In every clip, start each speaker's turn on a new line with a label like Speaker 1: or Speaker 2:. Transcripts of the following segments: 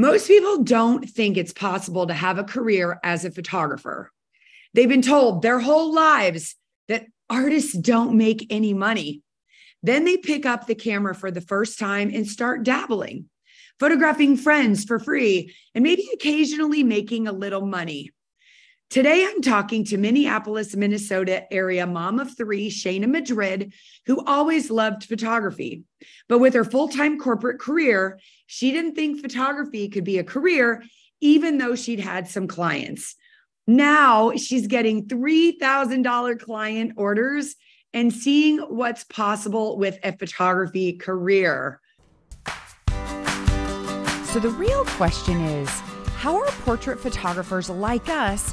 Speaker 1: Most people don't think it's possible to have a career as a photographer. They've been told their whole lives that artists don't make any money. Then they pick up the camera for the first time and start dabbling, photographing friends for free, and maybe occasionally making a little money. Today, I'm talking to Minneapolis, Minnesota area mom of three, Shaina Madrid, who always loved photography. But with her full time corporate career, she didn't think photography could be a career, even though she'd had some clients. Now she's getting $3,000 client orders and seeing what's possible with a photography career.
Speaker 2: So, the real question is how are portrait photographers like us?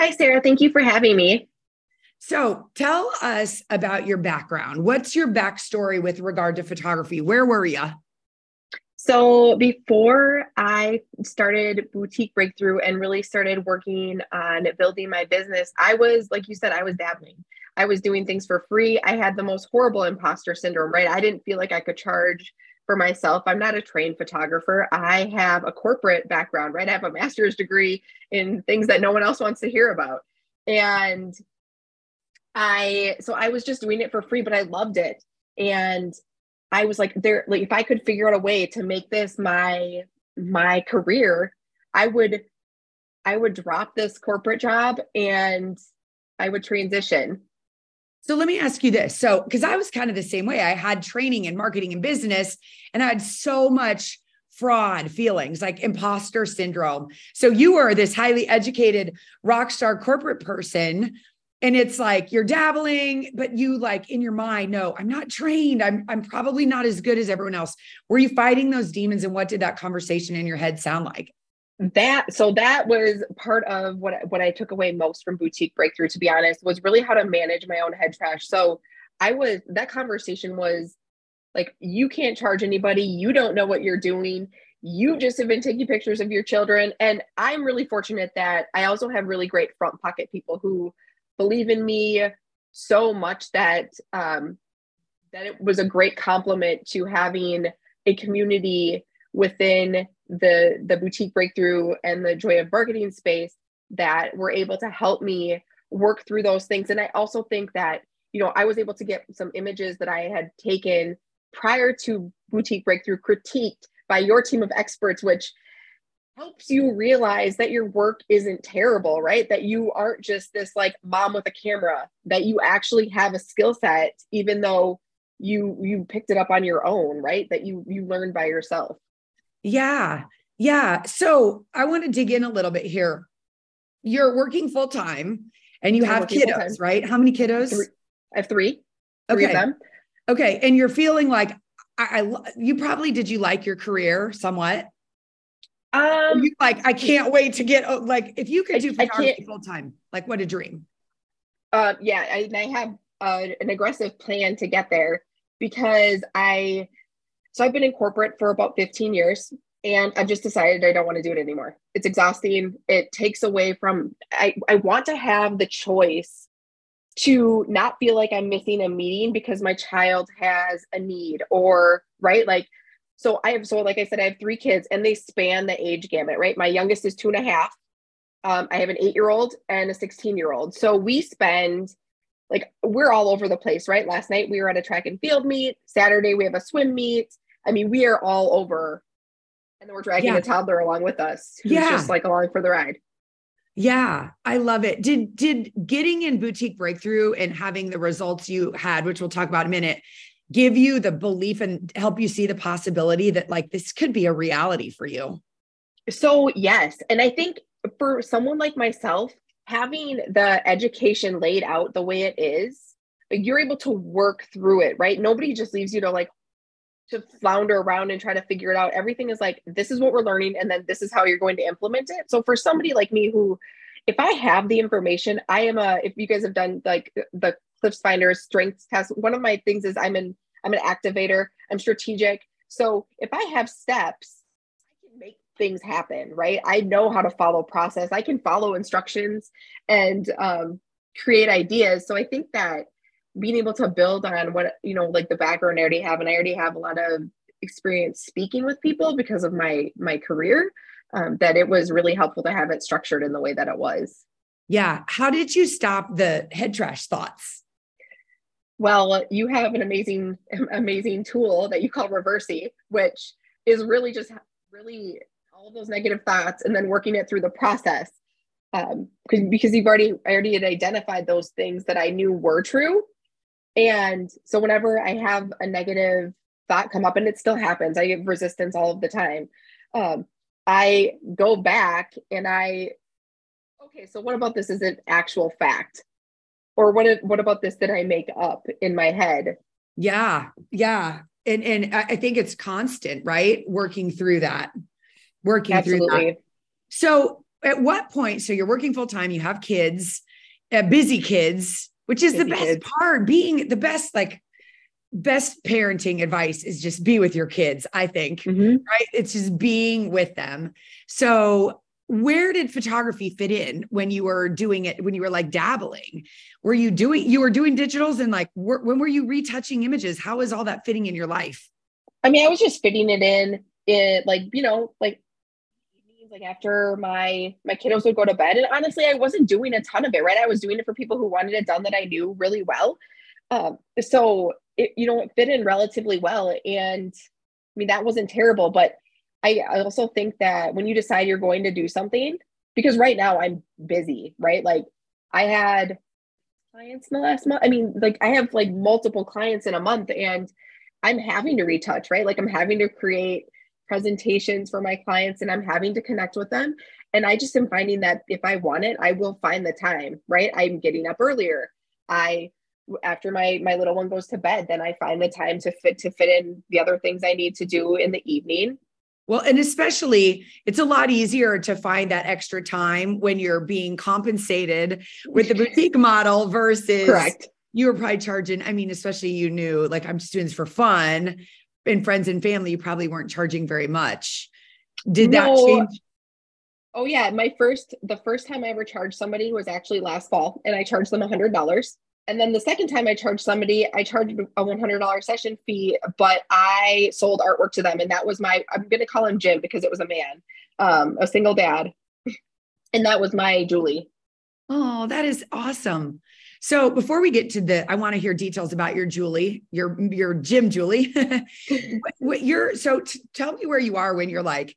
Speaker 3: Hi, Sarah. Thank you for having me.
Speaker 1: So, tell us about your background. What's your backstory with regard to photography? Where were you?
Speaker 3: So, before I started Boutique Breakthrough and really started working on building my business, I was, like you said, I was dabbling. I was doing things for free. I had the most horrible imposter syndrome, right? I didn't feel like I could charge for myself. I'm not a trained photographer. I have a corporate background, right? I have a master's degree in things that no one else wants to hear about. And I, so I was just doing it for free, but I loved it. And I was like, there, like, if I could figure out a way to make this my, my career, I would, I would drop this corporate job and I would transition
Speaker 1: so let me ask you this. So, because I was kind of the same way, I had training in marketing and business, and I had so much fraud feelings like imposter syndrome. So, you were this highly educated rock star corporate person. And it's like you're dabbling, but you like in your mind, no, I'm not trained. I'm, I'm probably not as good as everyone else. Were you fighting those demons? And what did that conversation in your head sound like?
Speaker 3: That so that was part of what what I took away most from boutique breakthrough to be honest was really how to manage my own head trash. So I was that conversation was like you can't charge anybody. You don't know what you're doing. You just have been taking pictures of your children. And I'm really fortunate that I also have really great front pocket people who believe in me so much that um that it was a great compliment to having a community within the the boutique breakthrough and the joy of marketing space that were able to help me work through those things. And i also think that you know i was able to get some images that i had taken prior to boutique breakthrough critiqued by your team of experts which helps you realize that your work isn't terrible right? That you aren't just this like mom with a camera that you actually have a skill set even though you you picked it up on your own right? That you you learned by yourself
Speaker 1: yeah. Yeah. So I want to dig in a little bit here. You're working full time and you I'm have kiddos, full-time. right? How many kiddos?
Speaker 3: Three. I have three. Three
Speaker 1: okay. of them. Okay. And you're feeling like I, I you probably did you like your career somewhat? Um like I can't wait to get oh, like if you could do photography full time, like what a dream.
Speaker 3: Uh yeah, I, I have uh, an aggressive plan to get there because I so I've been in corporate for about 15 years and I've just decided I don't want to do it anymore. It's exhausting. It takes away from, I, I want to have the choice to not feel like I'm missing a meeting because my child has a need or, right? Like, so I have, so like I said, I have three kids and they span the age gamut, right? My youngest is two and a half. Um, I have an eight year old and a 16 year old. So we spend like, we're all over the place, right? Last night we were at a track and field meet. Saturday we have a swim meet. I mean, we are all over and then we're dragging yeah. a toddler along with us who's yeah. just like along for the ride.
Speaker 1: Yeah, I love it. Did did getting in boutique breakthrough and having the results you had, which we'll talk about in a minute, give you the belief and help you see the possibility that like this could be a reality for you?
Speaker 3: So, yes, and I think for someone like myself, having the education laid out the way it is, you're able to work through it, right? Nobody just leaves you to like to flounder around and try to figure it out. Everything is like, this is what we're learning, and then this is how you're going to implement it. So for somebody like me who, if I have the information, I am a, if you guys have done like the Cliffs Finder strengths test, one of my things is I'm an, I'm an activator, I'm strategic. So if I have steps, I can make things happen, right? I know how to follow process. I can follow instructions and um, create ideas. So I think that being able to build on what you know like the background i already have and i already have a lot of experience speaking with people because of my my career um, that it was really helpful to have it structured in the way that it was.
Speaker 1: Yeah. How did you stop the head trash thoughts?
Speaker 3: Well you have an amazing amazing tool that you call reversey which is really just really all of those negative thoughts and then working it through the process um, because you've already I already had identified those things that I knew were true and so whenever I have a negative thought come up, and it still happens, I get resistance all of the time. Um, I go back and I, okay, so what about this is an actual fact? Or what, what about this that I make up in my head?
Speaker 1: Yeah. Yeah. And, and I think it's constant, right? Working through that, working Absolutely. through that. So at what point, so you're working full time, you have kids, uh, busy kids, which is the best kids. part. Being the best, like best parenting advice is just be with your kids, I think. Mm-hmm. Right. It's just being with them. So where did photography fit in when you were doing it when you were like dabbling were you doing you were doing digitals and like wh- when were you retouching images how is all that fitting in your life
Speaker 3: i mean i was just fitting it in it like you know like like after my my kiddos would go to bed and honestly i wasn't doing a ton of it right? I was doing it for people who wanted it done that i knew really well. Um, so it you know it fit in relatively well and i mean that wasn't terrible but I, I also think that when you decide you're going to do something because right now i'm busy right? Like i had clients in the last month i mean like i have like multiple clients in a month and i'm having to retouch right? Like i'm having to create presentations for my clients and I'm having to connect with them. And I just am finding that if I want it, I will find the time, right? I'm getting up earlier. I after my my little one goes to bed, then I find the time to fit to fit in the other things I need to do in the evening.
Speaker 1: Well, and especially it's a lot easier to find that extra time when you're being compensated with the boutique model versus
Speaker 3: correct.
Speaker 1: You were probably charging, I mean, especially you knew like I'm just doing this for fun in friends and family, you probably weren't charging very much. Did no. that change?
Speaker 3: Oh yeah, my first the first time I ever charged somebody was actually last fall, and I charged them a hundred dollars. And then the second time I charged somebody, I charged a one hundred dollar session fee, but I sold artwork to them, and that was my I'm going to call him Jim because it was a man, um, a single dad, and that was my Julie.
Speaker 1: Oh, that is awesome. So before we get to the, I want to hear details about your Julie, your your Jim Julie. what you're so t- tell me where you are when you're like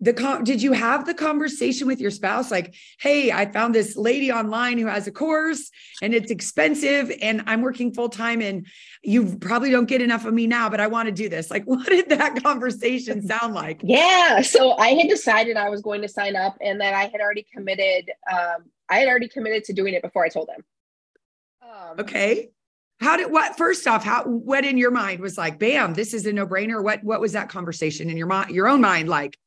Speaker 1: the con- did you have the conversation with your spouse? Like hey i found this lady online who has a course and it's expensive and i'm working full time and you probably don't get enough of me now but i want to do this. Like what did that conversation sound like?
Speaker 3: Yeah so i had decided i was going to sign up and that i had already committed um, i had already committed to doing it before i told him
Speaker 1: um, okay. How did what first off, how what in your mind was like, bam, this is a no-brainer? What what was that conversation in your mind, your own mind like?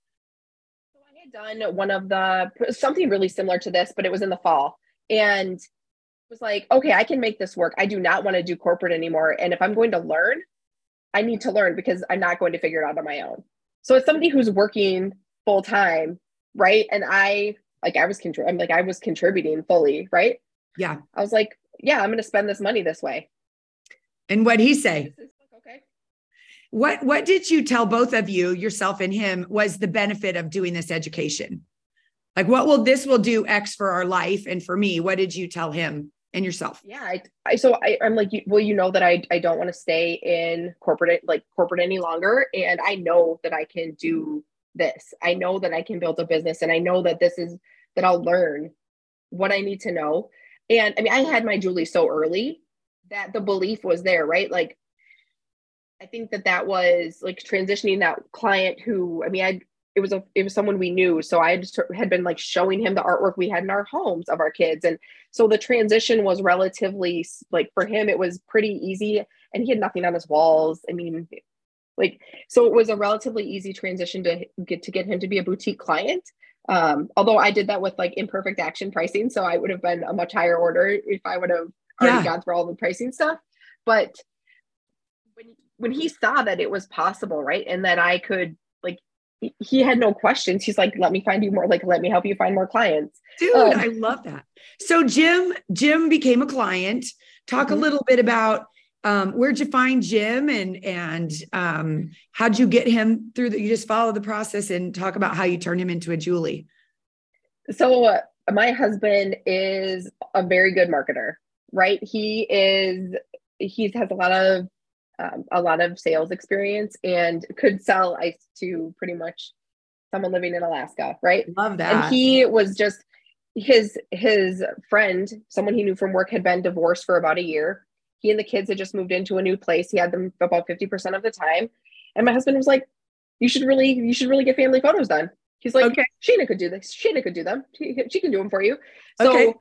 Speaker 3: So I had done one of the something really similar to this, but it was in the fall. And was like, okay, I can make this work. I do not want to do corporate anymore. And if I'm going to learn, I need to learn because I'm not going to figure it out on my own. So as somebody who's working full time, right? And I like I was contrib- I'm like I was contributing fully, right?
Speaker 1: Yeah.
Speaker 3: I was like, yeah, I'm going to spend this money this way.
Speaker 1: And what he say? Okay. What what did you tell both of you, yourself and him, was the benefit of doing this education? Like, what will this will do X for our life and for me? What did you tell him and yourself?
Speaker 3: Yeah, I, I so I, I'm like, well, you know that I I don't want to stay in corporate like corporate any longer, and I know that I can do this. I know that I can build a business, and I know that this is that I'll learn what I need to know. And I mean, I had my Julie so early that the belief was there, right? Like, I think that that was like transitioning that client who, I mean, I it was a it was someone we knew, so I had been like showing him the artwork we had in our homes of our kids, and so the transition was relatively like for him it was pretty easy, and he had nothing on his walls. I mean, like so it was a relatively easy transition to get to get him to be a boutique client um, although I did that with like imperfect action pricing, so I would have been a much higher order if I would have already yeah. gone through all the pricing stuff. But when when he saw that it was possible, right, and that I could like, he had no questions. He's like, "Let me find you more. Like, let me help you find more clients."
Speaker 1: Dude, um, I love that. So Jim, Jim became a client. Talk mm-hmm. a little bit about um, where'd you find Jim and and um, how'd you get him through that? You just follow the process and talk about how you turn him into a Julie.
Speaker 3: So uh, my husband is a very good marketer, right? He is he has a lot of um, a lot of sales experience and could sell ice to pretty much someone living in Alaska, right?
Speaker 1: Love that.
Speaker 3: And he was just his his friend, someone he knew from work, had been divorced for about a year he and the kids had just moved into a new place. He had them about 50% of the time. And my husband was like, you should really, you should really get family photos done. He's like, okay. Sheena could do this. Sheena could do them. She, she can do them for you. So, okay.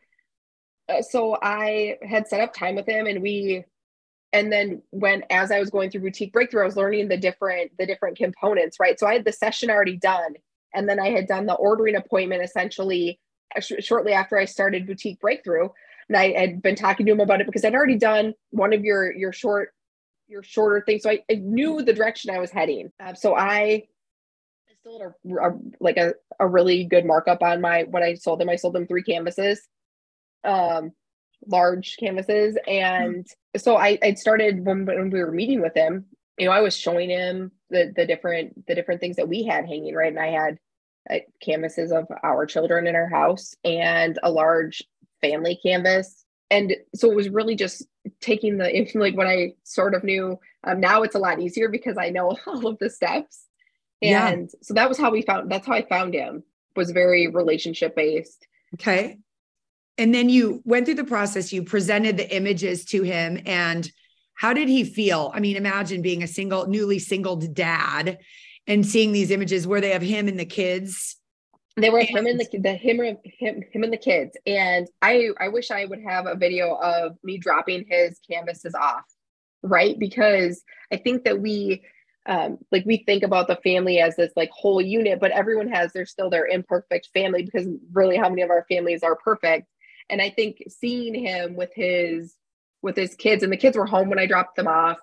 Speaker 3: uh, so I had set up time with him and we, and then when, as I was going through boutique breakthrough, I was learning the different, the different components, right? So I had the session already done. And then I had done the ordering appointment essentially shortly after I started boutique breakthrough and I had been talking to him about it because I'd already done one of your your short your shorter things, so I, I knew the direction I was heading. Uh, so I still had a, a, like a, a really good markup on my when I sold them. I sold them three canvases, um, large canvases, and mm-hmm. so I I started when when we were meeting with him. You know, I was showing him the the different the different things that we had hanging right, and I had uh, canvases of our children in our house and a large family canvas. And so it was really just taking the, like what I sort of knew. Um, now it's a lot easier because I know all of the steps. And yeah. so that was how we found, that's how I found him, was very relationship based.
Speaker 1: Okay. And then you went through the process, you presented the images to him. And how did he feel? I mean, imagine being a single, newly singled dad and seeing these images where they have him and the kids
Speaker 3: they were him and the, the him, him him and the kids. And i i wish i would have a video of me dropping his canvases off right? Because i think that we um like we think about the family as this like whole unit but everyone has their still their imperfect family because really how many of our families are perfect. And i think seeing him with his with his kids and the kids were home when i dropped them off.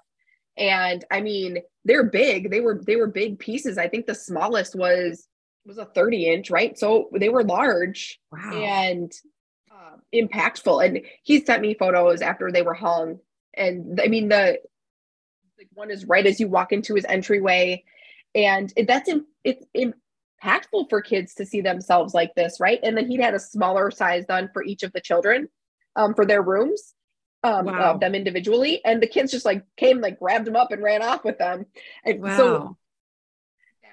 Speaker 3: And i mean they're big. They were they were big pieces. I think the smallest was was a 30 inch, right? So they were large wow. and uh, impactful. And he sent me photos after they were hung. And I mean, the like one is right as you walk into his entryway. And it, that's in, it's impactful for kids to see themselves like this, right? And then he had a smaller size done for each of the children um, for their rooms um wow. of them individually and the kids just like came like grabbed them up and ran off with them and wow. so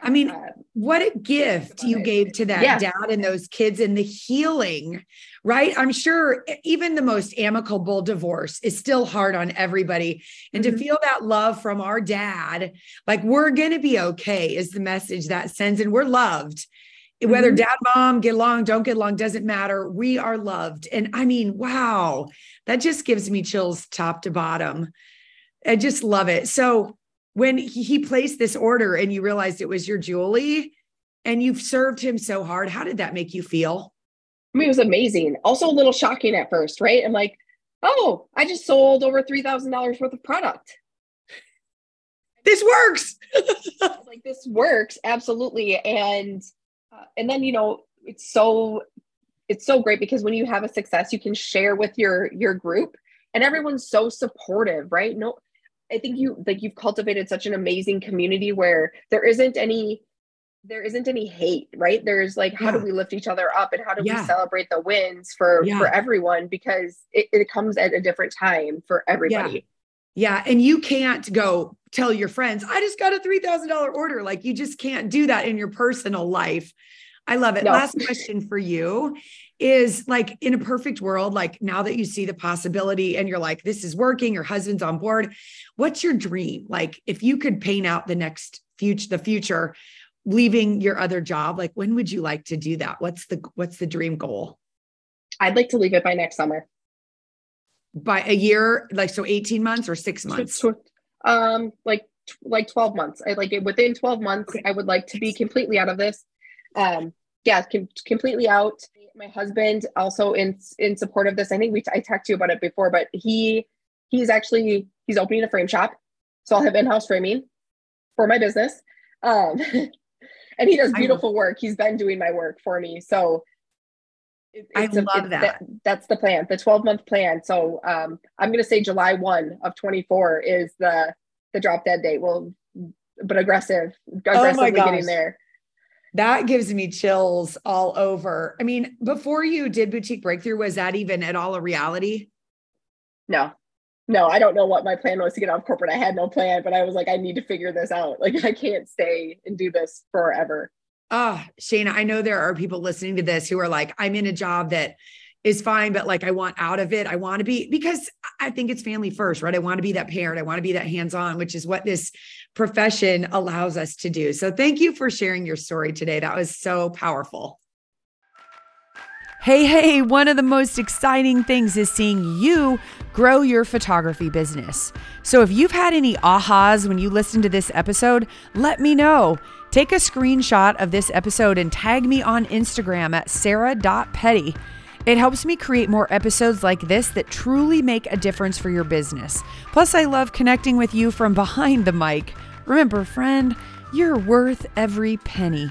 Speaker 1: I mean, what a gift you gave to that yeah. dad and those kids and the healing, right? I'm sure even the most amicable divorce is still hard on everybody. And mm-hmm. to feel that love from our dad, like we're going to be okay, is the message that sends. And we're loved. Whether mm-hmm. dad, mom get along, don't get along, doesn't matter. We are loved. And I mean, wow, that just gives me chills top to bottom. I just love it. So, when he placed this order and you realized it was your Julie and you've served him so hard, how did that make you feel?
Speaker 3: I mean, it was amazing. Also, a little shocking at first, right? I'm like, oh, I just sold over $3,000 worth of product.
Speaker 1: This works.
Speaker 3: like, this works. Absolutely. And, uh, and then, you know, it's so, it's so great because when you have a success, you can share with your, your group and everyone's so supportive, right? No, I think you like you've cultivated such an amazing community where there isn't any there isn't any hate, right? There's like how yeah. do we lift each other up and how do yeah. we celebrate the wins for yeah. for everyone because it, it, comes at a different time for everybody.
Speaker 1: Yeah. And you can't go tell your friends, I just got a $3,000 order. Like you just can't do that in your personal life. I love it. No. Last question for you is like in a perfect world, like now that you see the possibility and you're like, this is working, your husband's on board. What's your dream? Like if you could paint out the next future, the future, leaving your other job, like when would you like to do that? What's the what's the dream goal?
Speaker 3: I'd like to leave it by next summer.
Speaker 1: By a year, like so 18 months or six months?
Speaker 3: Um, like like 12 months. I like it within 12 months. I would like to be completely out of this. Um, yeah, com- completely out. My husband also in in support of this. I think we t- I talked to you about it before, but he he's actually he's opening a frame shop, so I'll have in house framing for my business. Um, and he does beautiful work. He's been doing my work for me, so
Speaker 1: it, I love a, that. that.
Speaker 3: That's the plan, the 12 month plan. So um, I'm going to say July 1 of 24 is the the drop dead date. Well, but aggressive, oh aggressively oh getting there.
Speaker 1: That gives me chills all over. I mean, before you did boutique breakthrough, was that even at all a reality?
Speaker 3: No, no, I don't know what my plan was to get out of corporate. I had no plan, but I was like, I need to figure this out. Like, I can't stay and do this forever.
Speaker 1: Ah, oh, Shaina, I know there are people listening to this who are like, I'm in a job that is fine, but like I want out of it. I want to be because I think it's family first, right? I want to be that parent. I want to be that hands on, which is what this profession allows us to do. So thank you for sharing your story today. That was so powerful.
Speaker 2: Hey, hey, one of the most exciting things is seeing you grow your photography business. So if you've had any ahas when you listen to this episode, let me know. Take a screenshot of this episode and tag me on Instagram at sarah.petty. It helps me create more episodes like this that truly make a difference for your business. Plus, I love connecting with you from behind the mic. Remember, friend, you're worth every penny.